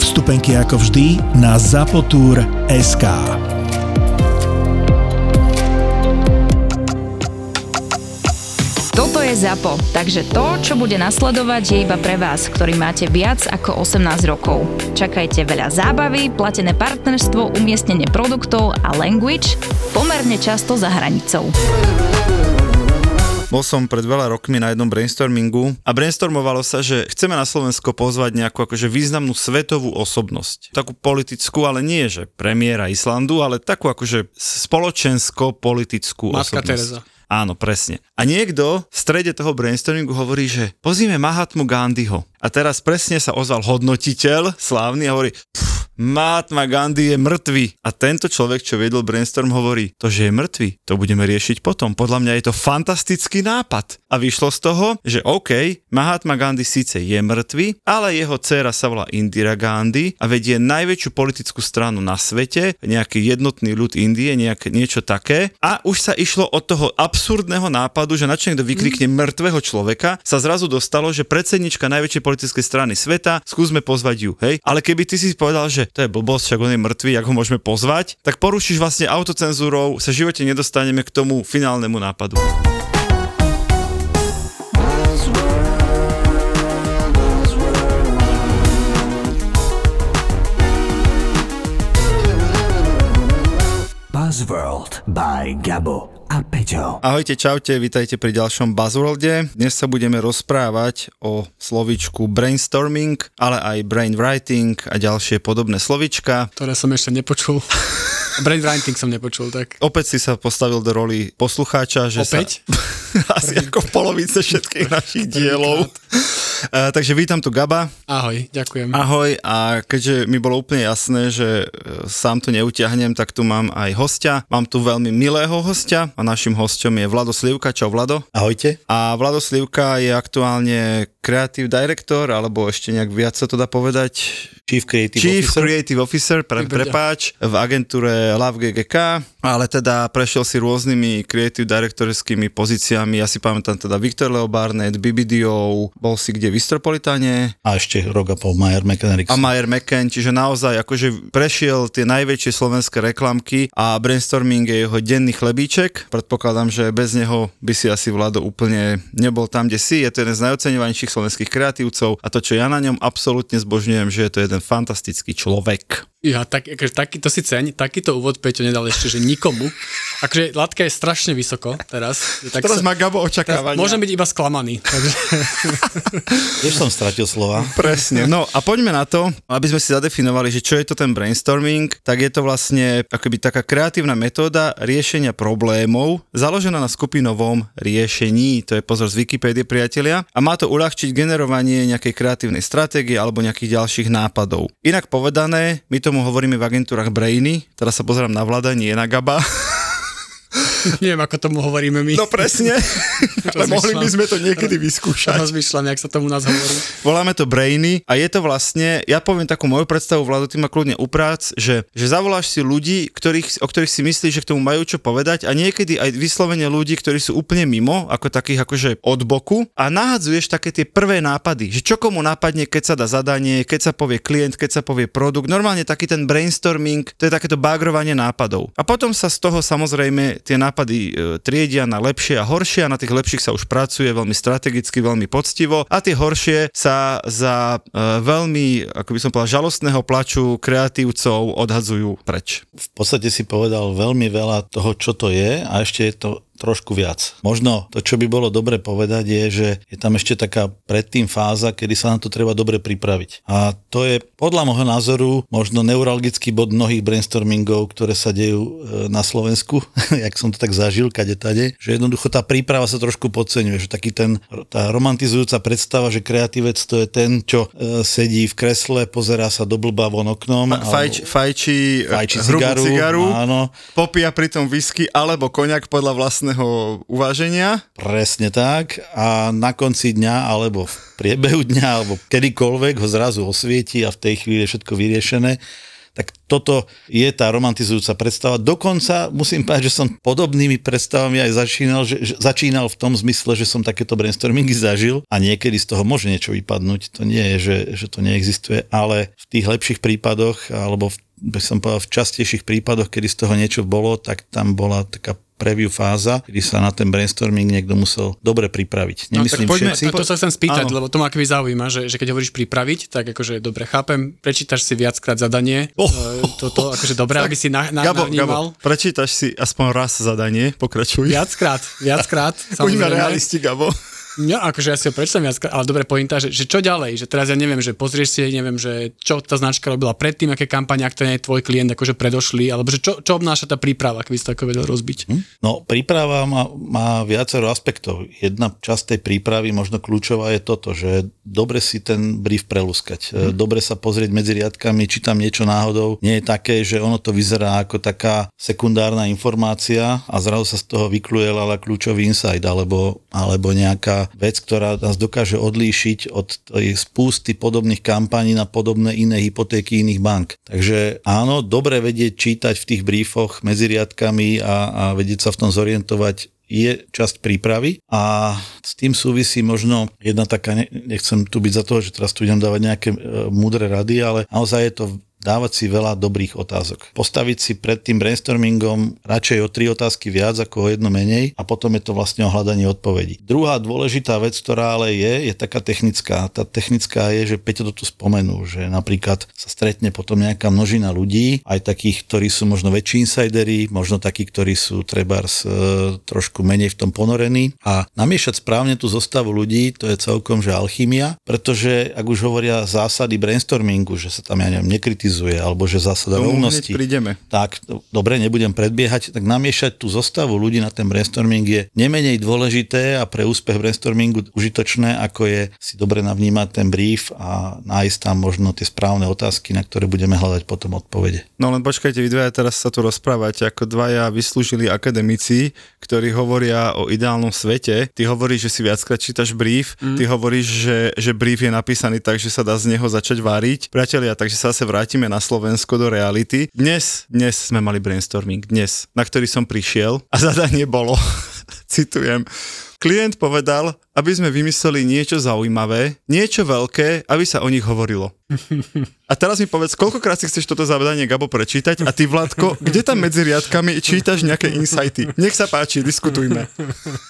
Vstupenky ako vždy na Zapotur.sk Toto je ZAPO, takže to, čo bude nasledovať, je iba pre vás, ktorý máte viac ako 18 rokov. Čakajte veľa zábavy, platené partnerstvo, umiestnenie produktov a language pomerne často za hranicou. Bol som pred veľa rokmi na jednom brainstormingu a brainstormovalo sa, že chceme na Slovensko pozvať nejakú akože významnú svetovú osobnosť. Takú politickú, ale nie že premiéra Islandu, ale takú akože spoločensko-politickú Matka osobnosť. Teresa. Áno, presne. A niekto v strede toho brainstormingu hovorí, že pozíme Mahatmu Gandhiho. A teraz presne sa ozval hodnotiteľ slávny a hovorí, "Pff, Mahatma Gandhi je mŕtvy. A tento človek, čo viedol brainstorm, hovorí, to, že je mŕtvy, to budeme riešiť potom. Podľa mňa je to fantastický nápad. A vyšlo z toho, že OK, Mahatma Gandhi síce je mŕtvy, ale jeho dcéra sa volá Indira Gandhi a vedie najväčšiu politickú stranu na svete, nejaký jednotný ľud Indie, nejaké, niečo také. A už sa išlo od toho absurdného nápadu, že na čo niekto vykrikne mŕtvého človeka, sa zrazu dostalo, že predsednička najväčšej politickej strany sveta, skúsme pozvať ju, hej? Ale keby ty si povedal, že to je blbosť, však on je mŕtvý, ako ho môžeme pozvať, tak porušíš vlastne autocenzúrou, sa v živote nedostaneme k tomu finálnemu nápadu. Buzzworld by Gabo a Peťo. Ahojte, čaute, vítajte pri ďalšom Buzzworlde. Dnes sa budeme rozprávať o slovičku brainstorming, ale aj brainwriting a ďalšie podobné slovička. ktoré som ešte nepočul. Brainwriting som nepočul, tak Opäť si sa postavil do roli poslucháča, že opäť? sa... Asi ako v polovice všetkých našich dielov. Uh, takže vítam tu Gaba. Ahoj, ďakujem. Ahoj a keďže mi bolo úplne jasné, že e, sám to neutiahnem, tak tu mám aj hostia. Mám tu veľmi milého hostia a našim hostom je Vlado Slivka. Čau Vlado. Ahojte. A Vlado Slivka je aktuálne Creative Director, alebo ešte nejak viac sa to dá povedať. Chief Creative Chief Officer. Creative Officer, pre, prepáč, v agentúre Love GGK, ale teda prešiel si rôznymi creative directorskými pozíciami. Ja si pamätám teda Viktor Leo Barnett, BBDO, bol si kde v Istropolitane A ešte rok a pol Mayer Mechanics. a Mayer McCann, čiže naozaj akože prešiel tie najväčšie slovenské reklamky a brainstorming je jeho denný chlebíček. Predpokladám, že bez neho by si asi Vlado úplne nebol tam, kde si. Je to jeden z najoceňovanejších slovenských kreatívcov a to, čo ja na ňom absolútne zbožňujem, že je to jeden fantastický človek. Ja, tak, akože, taký, to si ceň, takýto úvod Peťo nedal ešte, že nikomu. Akože latka je strašne vysoko teraz. Tak Teraz má Gabo očakávania. môžem byť iba sklamaný. Takže, Tiež som stratil slova. Presne. No a poďme na to, aby sme si zadefinovali, že čo je to ten brainstorming, tak je to vlastne akoby taká kreatívna metóda riešenia problémov, založená na skupinovom riešení. To je pozor z Wikipédie, priatelia. A má to uľahčiť generovanie nejakej kreatívnej stratégie alebo nejakých ďalších nápadov. Inak povedané, my tomu hovoríme v agentúrach brainy, teraz sa pozerám na vlada, nie na Gaba. neviem, ako tomu hovoríme my. No presne, ale mohli by sme to niekedy vyskúšať. Rozmýšľam, jak sa tomu nás hovorí. Voláme to brainy a je to vlastne, ja poviem takú moju predstavu, Vlado, ty ma kľudne uprác, že, že zavoláš si ľudí, ktorých, o ktorých si myslíš, že k tomu majú čo povedať a niekedy aj vyslovene ľudí, ktorí sú úplne mimo, ako takých akože od boku a nahadzuješ také tie prvé nápady, že čo komu napadne, keď sa dá zadanie, keď sa povie klient, keď sa povie produkt. Normálne taký ten brainstorming, to je takéto bagrovanie nápadov. A potom sa z toho samozrejme tie nápady e, triedia na lepšie a horšie a na tých lepších sa už pracuje veľmi strategicky, veľmi poctivo a tie horšie sa za e, veľmi, ako by som povedal, žalostného plaču kreatívcov odhadzujú preč. V podstate si povedal veľmi veľa toho, čo to je a ešte je to trošku viac. Možno to, čo by bolo dobre povedať, je, že je tam ešte taká predtým fáza, kedy sa na to treba dobre pripraviť. A to je podľa môjho názoru možno neuralgický bod mnohých brainstormingov, ktoré sa dejú e, na Slovensku, jak som to tak zažil, kade tade, že jednoducho tá príprava sa trošku podceňuje, že taký ten, tá romantizujúca predstava, že kreatívec to je ten, čo e, sedí v kresle, pozerá sa do blba von oknom. Fajč, fajčí, Fajčí hrubú cigaru, cigaru, áno. popíja pritom whisky alebo koniak podľa vlastného uváženia. Presne tak. A na konci dňa alebo v priebehu dňa alebo kedykoľvek ho zrazu osvieti a v tej chvíli je všetko vyriešené. Tak toto je tá romantizujúca predstava. Dokonca musím povedať, že som podobnými predstavami aj začínal, že, že, začínal v tom zmysle, že som takéto brainstormingy zažil a niekedy z toho môže niečo vypadnúť. To nie je, že, že to neexistuje, ale v tých lepších prípadoch alebo v by som povedal, v častejších prípadoch, kedy z toho niečo bolo, tak tam bola taká preview fáza, kedy sa na ten brainstorming niekto musel dobre pripraviť. Nemyslím no, tak poďme, všetci. To, to sa chcem spýtať, Áno. lebo to ma akoby zaujíma, že, že keď hovoríš pripraviť, tak akože dobre chápem, prečítaš si viackrát zadanie, Oh. toto akože dobre, aby si na, na, Gabo, navnímal. Gabo, prečítaš si aspoň raz zadanie, pokračuj. Viackrát, viackrát, Buďme realisti, Gabo. No, akože ja si ho predstavím ale dobre pointa, že, že čo ďalej, že teraz ja neviem, že pozrieš si, neviem, že čo tá značka robila predtým, aké kampane, ak to nie je tvoj klient, akože predošli, alebo že čo, čo obnáša tá príprava, keby si to ako vedel rozbiť. Hm? No, príprava má, má viacero aspektov. Jedna časť tej prípravy, možno kľúčová, je toto, že dobre si ten brief prelúskať. Mm. Dobre sa pozrieť medzi riadkami, či tam niečo náhodou nie je také, že ono to vyzerá ako taká sekundárna informácia a zrazu sa z toho vykluje ale kľúčový insight alebo, alebo nejaká vec, ktorá nás dokáže odlíšiť od tej spústy podobných kampaní na podobné iné hypotéky iných bank. Takže áno, dobre vedieť čítať v tých briefoch medzi riadkami a, a vedieť sa v tom zorientovať je časť prípravy a s tým súvisí možno jedna taká, ne- nechcem tu byť za toho, že teraz tu idem dávať nejaké e, múdre rady, ale naozaj je to dávať si veľa dobrých otázok. Postaviť si pred tým brainstormingom radšej o tri otázky viac ako o jedno menej a potom je to vlastne o hľadaní odpovedí. Druhá dôležitá vec, ktorá ale je, je taká technická. Tá technická je, že Peťo to tu spomenul, že napríklad sa stretne potom nejaká množina ľudí, aj takých, ktorí sú možno väčší insidery, možno takí, ktorí sú trebárs e, trošku menej v tom ponorení a namiešať správne tú zostavu ľudí, to je celkom že alchymia, pretože ak už hovoria zásady brainstormingu, že sa tam ja neviem, alebo že zásada Tomu rovnosti. prídeme. Tak, do- dobre, nebudem predbiehať, tak namiešať tú zostavu ľudí na ten brainstorming je nemenej dôležité a pre úspech brainstormingu užitočné, ako je si dobre navnímať ten brief a nájsť tam možno tie správne otázky, na ktoré budeme hľadať potom odpovede. No len počkajte, vy dvaja teraz sa tu rozprávate ako dvaja vyslúžili akademici, ktorí hovoria o ideálnom svete. Ty hovoríš, že si viackrát čítaš brief, mm. ty hovoríš, že, že brief je napísaný tak, že sa dá z neho začať váriť. Priatelia, takže sa zase vrátime na Slovensko do reality. Dnes, dnes sme mali brainstorming, dnes, na ktorý som prišiel a zadanie bolo, citujem, klient povedal, aby sme vymysleli niečo zaujímavé, niečo veľké, aby sa o nich hovorilo. A teraz mi povedz, koľkokrát si chceš toto zadanie, Gabo, prečítať a ty, Vladko, kde tam medzi riadkami čítaš nejaké insighty? Nech sa páči, diskutujme.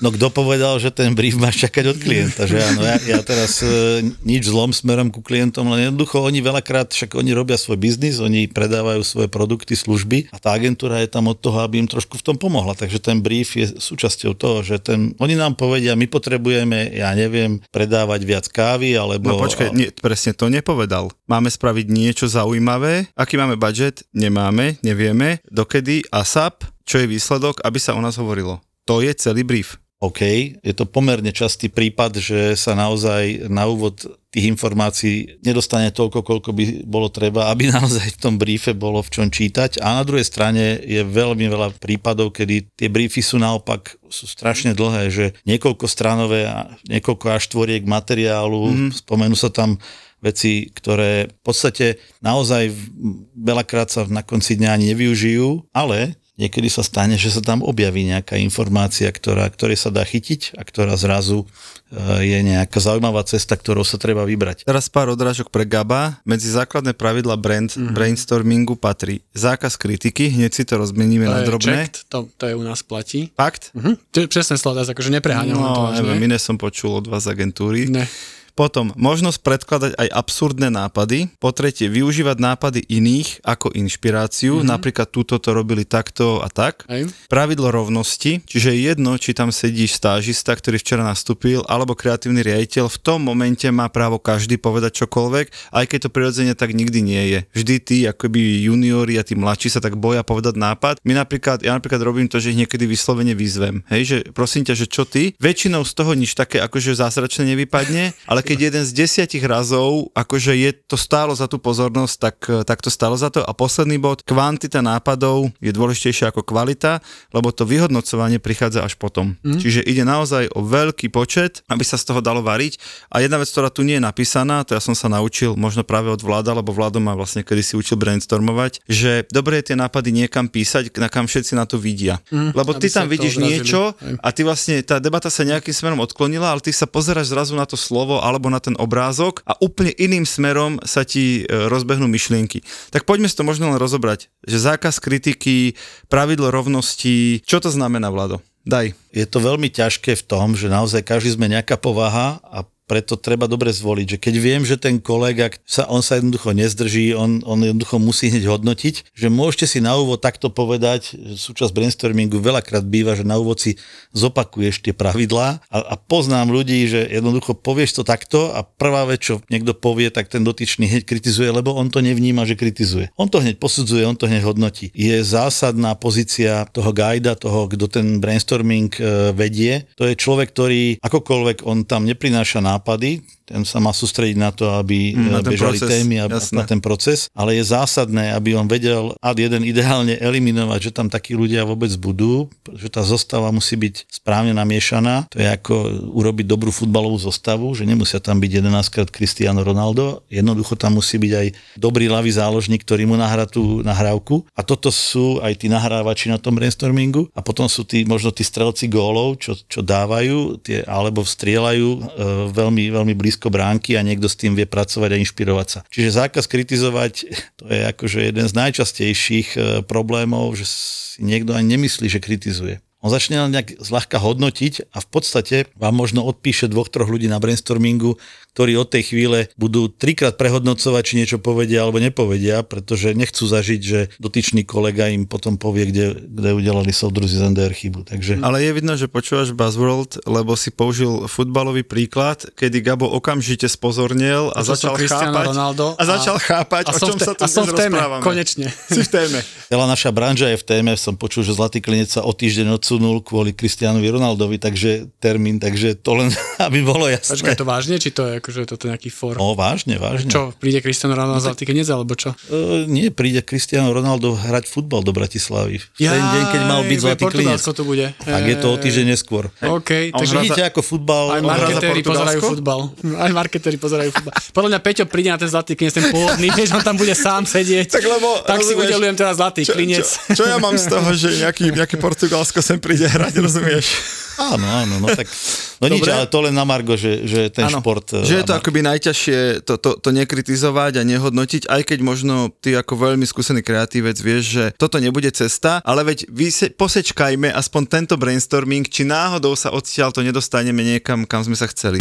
No kto povedal, že ten brief máš čakať od klienta, že áno, ja, ja teraz e, nič zlom smerom ku klientom, len jednoducho oni veľakrát, však oni robia svoj biznis, oni predávajú svoje produkty, služby a tá agentúra je tam od toho, aby im trošku v tom pomohla, takže ten brief je súčasťou toho, že ten, oni nám povedia, my potrebujeme, ja neviem, predávať viac kávy, alebo... No počkaj, nie, presne to nepovedal. Máme spraviť niečo zaujímavé. Aký máme budget? Nemáme, nevieme. Dokedy? ASAP? Čo je výsledok? Aby sa o nás hovorilo. To je celý brief. OK, je to pomerne častý prípad, že sa naozaj na úvod tých informácií nedostane toľko, koľko by bolo treba, aby naozaj v tom briefe bolo v čom čítať. A na druhej strane je veľmi veľa prípadov, kedy tie briefy sú naopak sú strašne dlhé, že niekoľko stranové, a niekoľko až tvoriek materiálu, mm-hmm. spomenú sa tam veci, ktoré v podstate naozaj veľakrát sa na konci dňa ani nevyužijú, ale niekedy sa stane, že sa tam objaví nejaká informácia, ktorá, ktorej sa dá chytiť a ktorá zrazu e, je nejaká zaujímavá cesta, ktorou sa treba vybrať. Teraz pár odrážok pre Gaba. Medzi základné pravidla brand, mm-hmm. brainstormingu patrí zákaz kritiky, hneď si to rozmeníme To na drobné. checked, to, to je u nás platí. Fakt? Mhm. To je presne slovo, akože nepreháňam to No, vážne. neviem, iné som počul od vás agentúry. Ne. Potom možnosť predkladať aj absurdné nápady. Po tretie, využívať nápady iných ako inšpiráciu. Mm-hmm. Napríklad túto to robili takto a tak. Hej. Pravidlo rovnosti, čiže je jedno, či tam sedí stážista, ktorý včera nastúpil, alebo kreatívny riaditeľ, v tom momente má právo každý povedať čokoľvek, aj keď to prirodzene tak nikdy nie je. Vždy tí, akoby juniori a tí mladší sa tak boja povedať nápad. My napríklad, ja napríklad robím to, že ich niekedy vyslovene vyzvem. Hej, že prosím ťa, že čo ty? Väčšinou z toho nič také akože zázračne nevypadne, ale keď jeden z desiatich razov, akože je to stálo za tú pozornosť, tak, tak to stálo za to. A posledný bod, kvantita nápadov je dôležitejšia ako kvalita, lebo to vyhodnocovanie prichádza až potom. Mm. Čiže ide naozaj o veľký počet, aby sa z toho dalo variť. A jedna vec, ktorá tu nie je napísaná, to ja som sa naučil možno práve od vláda, lebo vládo ma vlastne kedy si učil brainstormovať, že dobre je tie nápady niekam písať, na kam všetci na to vidia. Mm, lebo ty tam vidíš niečo a ty vlastne, tá debata sa nejakým smerom odklonila, ale ty sa pozeráš zrazu na to slovo alebo na ten obrázok a úplne iným smerom sa ti e, rozbehnú myšlienky. Tak poďme si to možno len rozobrať, že zákaz kritiky, pravidlo rovnosti, čo to znamená, Vlado? Daj. Je to veľmi ťažké v tom, že naozaj každý sme nejaká povaha a preto treba dobre zvoliť, že keď viem, že ten kolega, sa, on sa jednoducho nezdrží, on, on jednoducho musí hneď hodnotiť, že môžete si na úvod takto povedať, že súčasť brainstormingu veľakrát býva, že na úvod si zopakuješ tie pravidlá a, a poznám ľudí, že jednoducho povieš to takto a prvá vec, čo niekto povie, tak ten dotyčný hneď kritizuje, lebo on to nevníma, že kritizuje. On to hneď posudzuje, on to hneď hodnotí. Je zásadná pozícia toho guida, toho, kto ten brainstorming e, vedie. To je človek, ktorý akokoľvek on tam neprináša nápad, nápady, ten sa má sústrediť na to, aby Mm, na ten bežali proces, témy a jasné. na ten proces, ale je zásadné, aby on vedel ad jeden ideálne eliminovať, že tam takí ľudia vôbec budú, že tá zostava musí byť správne namiešaná. To je ako urobiť dobrú futbalovú zostavu, že nemusia tam byť 11 krát Cristiano Ronaldo, jednoducho tam musí byť aj dobrý ľavý záložník, ktorý mu nahrá tú nahrávku. A toto sú aj tí nahrávači na tom brainstormingu a potom sú tí možno tí strelci gólov, čo, čo dávajú, tie, alebo strieľajú e, veľmi, veľmi blízko bránky a niekto s tým vie pracovať a inšpirovať sa. Čiže zákaz kritizovať, to je akože jeden z najčastejších e, problémov, že si niekto ani nemyslí, že kritizuje. On začne len nejak zľahka hodnotiť a v podstate vám možno odpíše dvoch, troch ľudí na brainstormingu, ktorí od tej chvíle budú trikrát prehodnocovať, či niečo povedia alebo nepovedia, pretože nechcú zažiť, že dotyčný kolega im potom povie, kde, kde udelali soudruzi z NDR chybu. Takže Ale je vidno, že počúvaš Buzzworld, lebo si použil futbalový príklad, kedy Gabo okamžite spozornil a som začal chápať, Ronaldo a začal chápať, a o čom te- sa tu a som dnes v téme, rozprávame. konečne. Si v téme. celá naša branža je v téme, som počul, že Zlatý klinec sa o týždeň odsunul kvôli Kristianovi Ronaldovi, takže termín, takže to len, aby bolo jasné. Počkaj, to vážne, či to je akože toto nejaký for? No vážne, vážne. Čo, príde Cristiano Ronaldo na zlatý kniez, alebo čo? E, nie, príde Cristiano Ronaldo hrať futbal do Bratislavy. V ten deň, keď mal byť Zlatý klinec. Portugalsko to bude. Tak je to o týždeň neskôr. OK, takže Vidíte, ako futbal... aj marketéri pozerajú futbal. Aj marketéri pozerajú futbal. Podľa mňa Peťo príde na ten zlatý klinec, ten pôvodný, vieš, on tam bude sám sedieť. Tak lebo, tak si udelujem teraz zlatý klinec. čo, čo ja mám z toho, že nejaký, nejaký Portugalsko sem príde hrať, rozumieš? Áno, áno, no tak... No nič, Dobre. ale to len na Margo, že, že ten Áno, šport... e, Že je to akoby najťažšie to, to, to nekritizovať a nehodnotiť, aj keď možno ty ako veľmi skúsený kreatívec vieš, že toto nebude cesta, ale veď vy se, posečkajme aspoň tento brainstorming, či náhodou sa odtiaľ to nedostaneme niekam, kam sme sa chceli.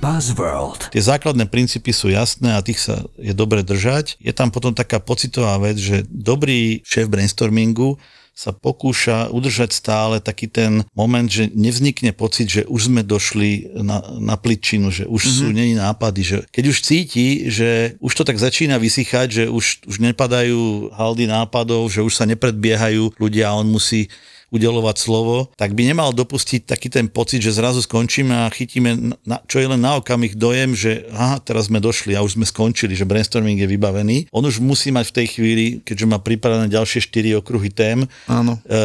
Buzzworld. Tie základné princípy sú jasné a tých sa je dobre držať. Je tam potom taká pocitová vec, že dobrý šéf brainstormingu sa pokúša udržať stále taký ten moment, že nevznikne pocit, že už sme došli na, na pličinu, že už mm-hmm. sú není nápady, že keď už cíti, že už to tak začína vysychať, že už, už nepadajú haldy nápadov, že už sa nepredbiehajú ľudia a on musí udelovať slovo, tak by nemal dopustiť taký ten pocit, že zrazu skončíme a chytíme, na, čo je len na okamih dojem, že aha, teraz sme došli a už sme skončili, že brainstorming je vybavený. On už musí mať v tej chvíli, keďže má pripravené ďalšie 4 okruhy tém, Áno. e,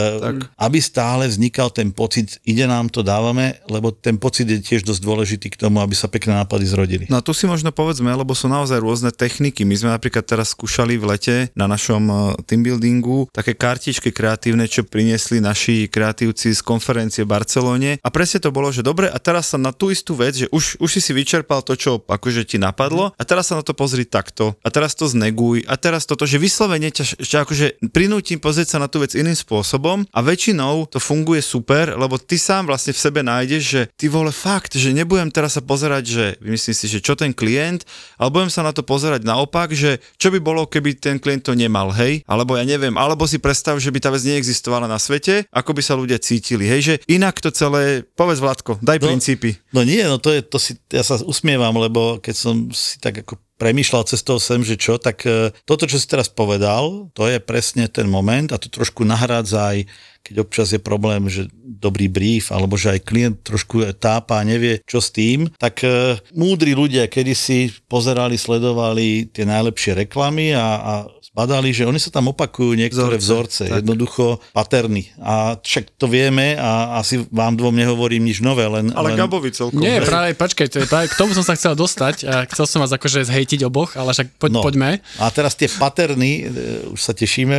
aby stále vznikal ten pocit, ide nám to, dávame, lebo ten pocit je tiež dosť dôležitý k tomu, aby sa pekné nápady zrodili. No a tu si možno povedzme, lebo sú naozaj rôzne techniky. My sme napríklad teraz skúšali v lete na našom eh, teambuildingu také kartičky kreatívne, čo priniesli naši naši kreatívci z konferencie v Barcelone. A presne to bolo, že dobre a teraz sa na tú istú vec, že už, už si si vyčerpal to, čo akože ti napadlo a teraz sa na to pozri takto a teraz to zneguj a teraz toto, že vyslovene ťa, ťa akože prinútim pozrieť sa na tú vec iným spôsobom a väčšinou to funguje super, lebo ty sám vlastne v sebe nájdeš, že ty vole fakt, že nebudem teraz sa pozerať, že vymyslím si, že čo ten klient, ale budem sa na to pozerať naopak, že čo by bolo, keby ten klient to nemal, hej, alebo ja neviem, alebo si predstav, že by tá vec neexistovala na svete, ako by sa ľudia cítili, hej, že inak to celé, povedz Vládko, daj No, princípy. No nie, no to je, to si, ja sa usmievam, lebo keď som si tak ako premýšľal cestou sem, že čo, tak e, toto, čo si teraz povedal, to je presne ten moment a to trošku nahrádza aj, keď občas je problém, že dobrý brief, alebo že aj klient trošku tápa a nevie, čo s tým, tak e, múdri ľudia kedysi pozerali, sledovali tie najlepšie reklamy a, a zbadali, že oni sa tam opakujú niektoré vzorce, Vzorce, tak. jednoducho paterny. A však to vieme a asi vám dvom nehovorím nič nové, len... Ale len... Gabovi celkom. Nie, hej. práve, počkaj, to je práve, k tomu som sa chcel dostať a chcel som vás akože zhejtiť oboch, ale však poď, No. poďme. A teraz tie paterny, e, už sa tešíme,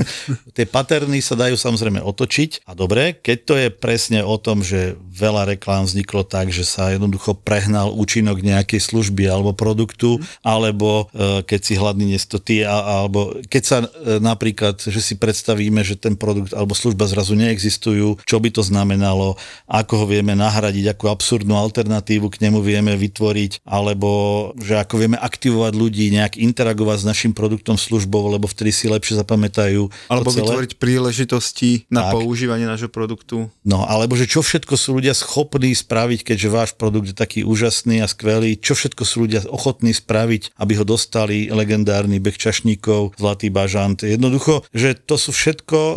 tie paterny sa dajú samozrejme otočiť. A dobre, keď to je presne o tom, že veľa reklám vzniklo tak, že sa jednoducho prehnal účinok nejakej služby alebo produktu, alebo e, keď si hladný nesto ty, a, alebo keď sa e, napríklad, že si predstavíme, že ten produkt alebo služba zrazu neexistujú, čo by to znamenalo, ako ho vieme nahradiť, akú absurdnú alternatívu k nemu vieme vytvoriť, alebo že ako vieme aktivovať ľudí, nejak interagovať s našim produktom, službou, lebo vtedy si lepšie zapamätajú Alebo vytvoriť príležitosti na Tak. používanie nášho produktu. No, alebo že čo všetko sú ľudia schopní spraviť, keďže váš produkt je taký úžasný a skvelý, čo všetko sú ľudia ochotní spraviť, aby ho dostali legendárny beh čašníkov, zlatý bažant. Jednoducho, že to sú všetko e,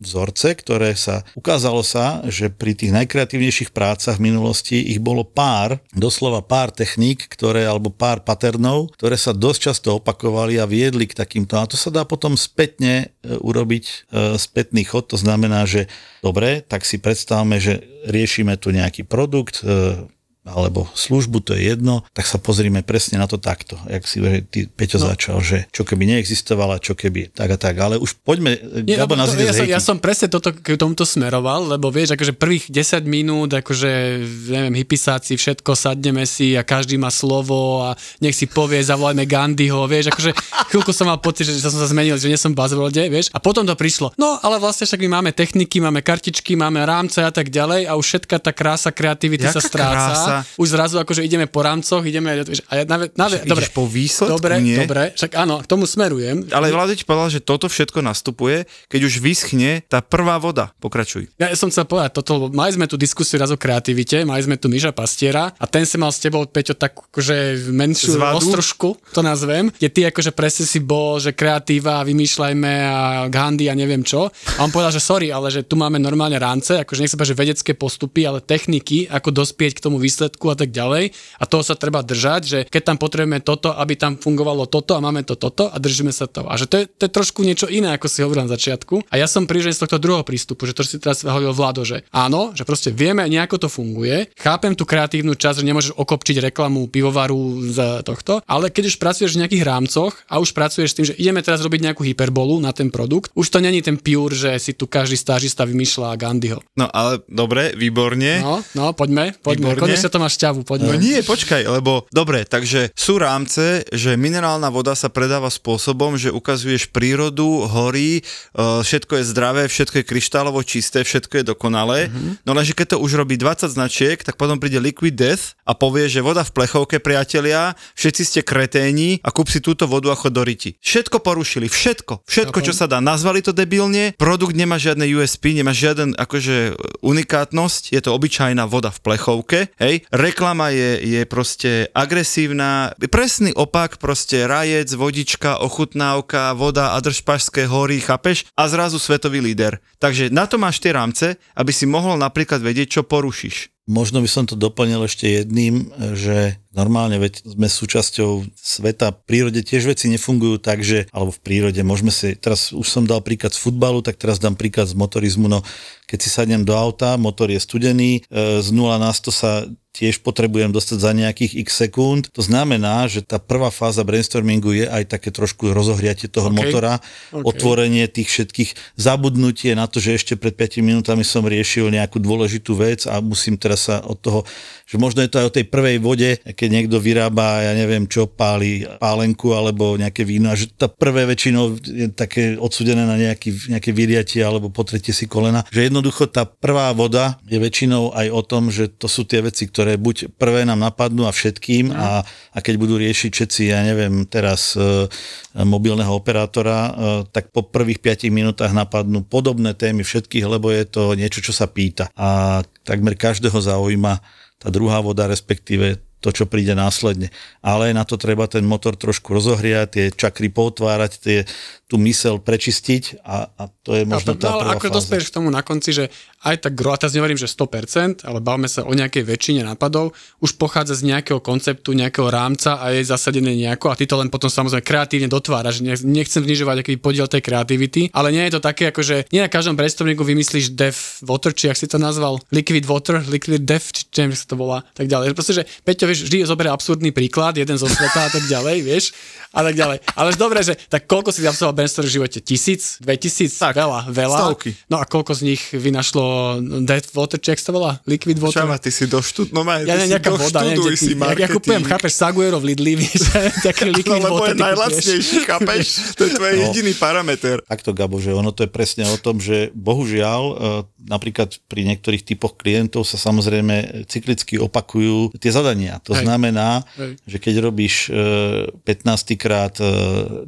vzorce, ktoré sa, ukázalo sa, že pri tých najkreatívnejších prácach v minulosti ich bolo pár, doslova pár techník, ktoré, alebo pár paternov, ktoré sa dosť často opakovali a viedli k takýmto. A to sa dá potom spätne e, urobiť e, spätný chod, to znamená, že dobre, tak si predstavme, že riešime tu nejaký produkt, e, alebo službu, to je jedno, tak sa pozrime presne na to takto, jak si ty Peťo no. začal, že čo keby neexistovala, čo keby tak a tak, ale už poďme, Nie, Gabo nás to, ja, som, ja som presne toto, k tomuto smeroval, lebo vieš, akože prvých 10 minút, akože, neviem, hypisáci, všetko, sadneme si a každý má slovo a nech si povie, zavolajme Gandhiho, vieš, akože chvíľku som mal pocit, že som sa zmenil, že nie som buzzworde, vieš, a potom to prišlo. No, ale vlastne však my máme techniky, máme kartičky, máme rámce a tak ďalej a už všetka tá krása kreativity Jaká sa stráca. krása? Už zrazu akože ideme po rámcoch, ideme, vieš, a ja, nave, nave, dobre, po výsledku, dobre, nie? dobre, však áno, k tomu smerujem. Ale Vladeč povedal, že toto všetko nastupuje, keď už vyschne tá prvá voda. Pokračuj. Ja som chcel povedať toto, lebo mali sme tu diskusiu raz o kreativite, mali sme tu Miža Pastiera a ten sa mal s tebou, Peťo, tak akože menšiu Zvadu? ostrožku, to nazvem, kde ty akože presne si bol, že kreatíva, vymýšľajme a Gandhi a neviem čo. A on povedal, že sorry, ale že tu máme normálne rámce, akože nech sa že vedecké postupy, ale techniky, ako dospieť k tomu výsledku a tak ďalej. A toho sa treba držať, že keď tam potrebujeme toto, aby tam fungovalo toto a máme to toto a držíme sa toho. A že to je, to je trošku niečo iné, ako si hovoril na začiatku. A ja som prížený z tohto druhého prístupu, že to si teraz hovoril Vlado, že áno, že proste vieme, nejako to funguje. Chápem tú kreatívnu časť, že nemôžeš okopčiť reklamu pivovaru z tohto, ale keď už pracuješ v nejakých rámcoch a už pracuješ s tým, že ideme teraz robiť nejakú hyperbolu na ten produkt, už to není ten pure, že si tu každý stážista vymýšľa Gandhiho. No ale dobre, výborne. No, no, poďme, poďme. Výborne. Konečne to máš šťavu, poďme. No nie, počkaj, lebo dobre, takže sú rámce, že minerálna voda sa predáva spôsobom, že ukazuješ prírodu, hory, e, všetko je zdravé, všetko je kryštálovo čisté, všetko je dokonalé. Mm-hmm. No lenže keď to už robí 20 značiek, tak potom príde Liquid Death a povie, že voda v plechovke, priatelia, všetci ste kreténi a kúp si túto vodu a chod do riti. Všetko porušili, všetko, všetko, čo sa dá. Nazvali to debilne, produkt nemá žiadne USP, nemá žiaden akože unikátnosť, je to obyčajná voda v plechovke, hej. Reklama je, je proste agresívna, presný opak, proste rajec, vodička, ochutnávka, voda a držpašské hory, chápeš? A zrazu svetový líder. Takže na to máš tie rámce, aby si mohol napríklad vedieť, čo porušíš. Možno by som to doplnil ešte jedným, že Normálne, veď sme súčasťou sveta, v prírode tiež veci nefungujú tak, že, alebo v prírode, môžeme si, teraz už som dal príklad z futbalu, tak teraz dám príklad z motorizmu, no keď si sadnem do auta, motor je studený, e, z 0 na 100 sa tiež potrebujem dostať za nejakých x sekúnd. To znamená, že tá prvá fáza brainstormingu je aj také trošku rozohriatie toho OK. motora, OK. otvorenie tých všetkých, zabudnutie na to, že ešte pred 5 minútami som riešil nejakú dôležitú vec a musím teraz sa od toho, že možno je to aj o tej prvej vode, keď niekto vyrába, ja neviem čo, páli pálenku alebo nejaké víno a že tá prvé väčšinou je také odsudené na nejaký, nejaké vyriatie alebo potretie si kolena. Že jednoducho tá prvá voda je väčšinou aj o tom, že to sú tie veci, ktoré buď prvé nám napadnú a všetkým a, a keď budú riešiť všetci, ja neviem, teraz e, mobilného operátora, e, tak po prvých 5 minútach napadnú podobné témy všetkých, lebo je to niečo, čo sa pýta. A takmer každého zaujíma tá druhá voda, respektíve to, čo príde následne. Ale na to treba ten motor trošku rozohriať, tie čakry potvárať, tie, tú mysel prečistiť a, a to je možno tá no, ale ako fáza. dospeješ k tomu na konci, že aj tak gro, a teraz nehovorím, že 100%, ale bavme sa o nejakej väčšine nápadov, už pochádza z nejakého konceptu, nejakého rámca a je zasadené nejako a ty to len potom samozrejme kreatívne dotváraš. Ne- Nechcem znižovať aký podiel tej kreativity, ale nie je to také, ako že nie na každom brainstormingu vymyslíš dev water, či ak si to nazval, liquid water, liquid dev, či neviem, sa to volá, tak ďalej. Proste, že Peťo, vieš, vždy zoberie absurdný príklad, jeden zo sveta a tak ďalej, vieš, a tak ďalej. Ale dobre, že tak koľko si absolvoval brainstorm v živote? Tisíc? Dve tisíc? Tak, veľa, veľa. stovky. No a koľko z nich vynašlo Dead Water, či to volá? Liquid Water? Čava, ty si doštud, no maj, ja ty si nejaká voda, neviem, doštuduj kde si ty, ja, ja kupujem, chápeš, Saguero v Lidli, vieš, taký No, liquid lebo water. je ty najlacnejší, chápeš? To je tvoj No. jediný parameter. Takto, Gabo, že ono to je presne o tom, že bohužiaľ e, napríklad pri niektorých typoch klientov sa samozrejme cyklicky opakujú tie zadania. To Hej. znamená, Hej. že keď robíš e, 15 krát e,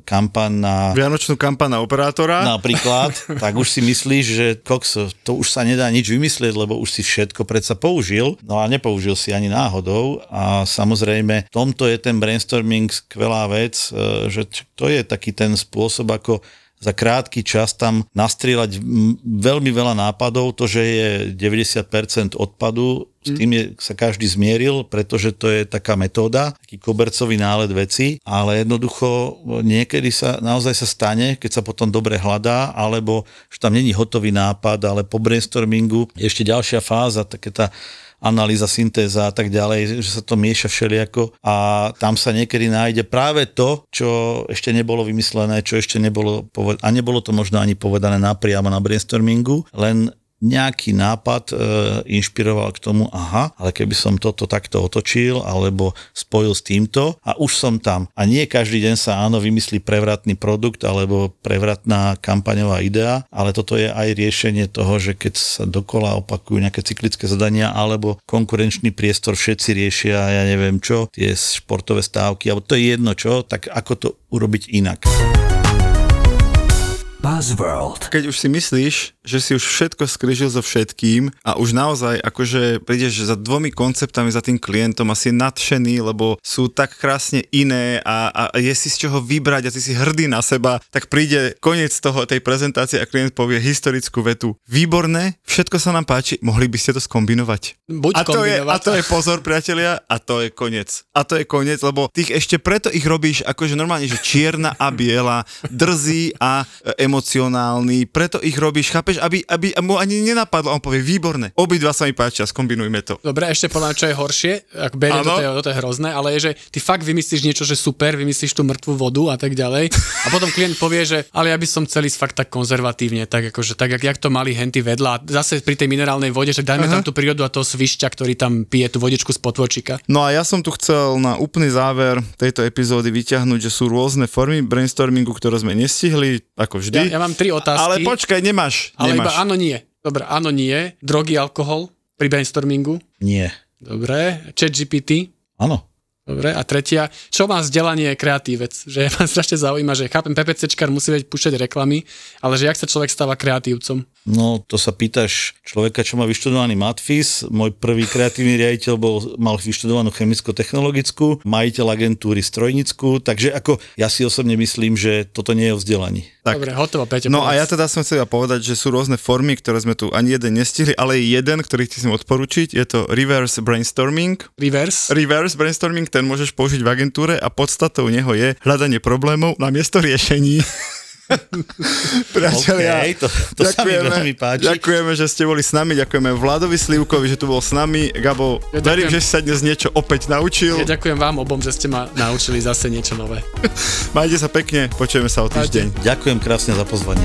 kampan na Vianočnú kampaň na operátora. napríklad, tak už si myslíš, že kokso, to už sa nedá nič vymyslieť, lebo už si všetko predsa použil, no a nepoužil si ani náhodou a samozrejme tomto je ten brainstorming skvelá vec, e, že to je taký ten spôsob, ako za krátky čas tam nastrieľať veľmi veľa nápadov, to, že je 90% odpadu, s tým je, sa každý zmieril, pretože to je taká metóda, taký kobercový nálet veci, ale jednoducho niekedy sa naozaj sa stane, keď sa potom dobre hľadá, alebo že tam není hotový nápad, ale po brainstormingu ešte ďalšia fáza, také tá analýza, syntéza a tak ďalej, že sa to mieša všelijako. A tam sa niekedy nájde práve to, čo ešte nebolo vymyslené, čo ešte nebolo povedané, a nebolo to možno ani povedané napriamo na brainstormingu, len nejaký nápad e, inšpiroval k tomu, aha, ale keby som toto takto otočil alebo spojil s týmto a už som tam. A nie každý deň sa áno vymyslí prevratný produkt alebo prevratná kampaňová idea, ale toto je aj riešenie toho, že keď sa dokola opakujú nejaké cyklické zadania alebo konkurenčný priestor všetci riešia, ja neviem čo, tie športové stávky, alebo to je jedno čo, tak ako to urobiť inak. Buzzworld. Keď už si myslíš, že si už všetko skrižil so všetkým a už naozaj akože prídeš za dvomi konceptami za tým klientom a si nadšený, lebo sú tak krásne iné a, a je si z čoho vybrať a ty si hrdý na seba, tak príde koniec toho tej prezentácie a klient povie historickú vetu. Výborné, všetko sa nám páči, mohli by ste to skombinovať. Buď a, to je, a to je pozor, priatelia, a to je koniec. A to je koniec, lebo tých ešte preto ich robíš akože normálne, že čierna a biela, drzý a e, emocionálny, preto ich robíš, chápeš, aby, aby mu ani nenapadlo, on povie, výborné, obidva sa mi páčia, skombinujme to. Dobre, ešte podľa čo je horšie, ak beriem Áno. to, je, to je hrozné, ale je, že ty fakt vymyslíš niečo, že super, vymyslíš tú mŕtvú vodu a tak ďalej. A potom klient povie, že ale ja by som chcel ísť fakt tak konzervatívne, tak akože tak, jak, jak to mali henty vedľa. A zase pri tej minerálnej vode, že dajme tam tú prírodu a toho svišťa, ktorý tam pije tú vodičku z potvočika. No a ja som tu chcel na úplný záver tejto epizódy vyťahnuť, že sú rôzne formy brainstormingu, ktoré sme nestihli, ako vždy. Ja, ja mám tri otázky. Ale počkaj, nemáš. ale nemáš. iba áno, nie. Dobre, áno, nie. Drogy, alkohol pri brainstormingu. Nie. Dobre. Chat GPT. Áno. Dobre, a tretia, čo má vzdelanie kreatívec? Že ma strašne zaujíma, že chápem, PPCčkar musí vedieť púšťať reklamy, ale že jak sa človek stáva kreatívcom? No, to sa pýtaš človeka, čo má vyštudovaný matfis. Môj prvý kreatívny riaditeľ bol, mal vyštudovanú chemicko-technologickú, majiteľ agentúry strojnickú, takže ako ja si osobne myslím, že toto nie je o vzdelaní. Tak. Dobre, hotovo, Peťo. No a povedz. ja teda som chcel povedať, že sú rôzne formy, ktoré sme tu ani jeden nestihli, ale je jeden, ktorý ti chcem odporučiť, je to reverse brainstorming. Reverse. Reverse brainstorming, ten môžeš použiť v agentúre a podstatou neho je hľadanie problémov na miesto riešení. Priatelia, OK, to, to sa mi veľmi páči. ďakujeme, že ste boli s nami, ďakujeme Vladovi Slivkovi, že tu bol s nami. Gabo, Ja verím, že si sa dnes niečo opäť naučil. Ja ďakujem vám obom, že ste ma naučili zase niečo nové. Majte sa pekne, počujeme sa o týždeň. Ďakujem krásne za pozvanie.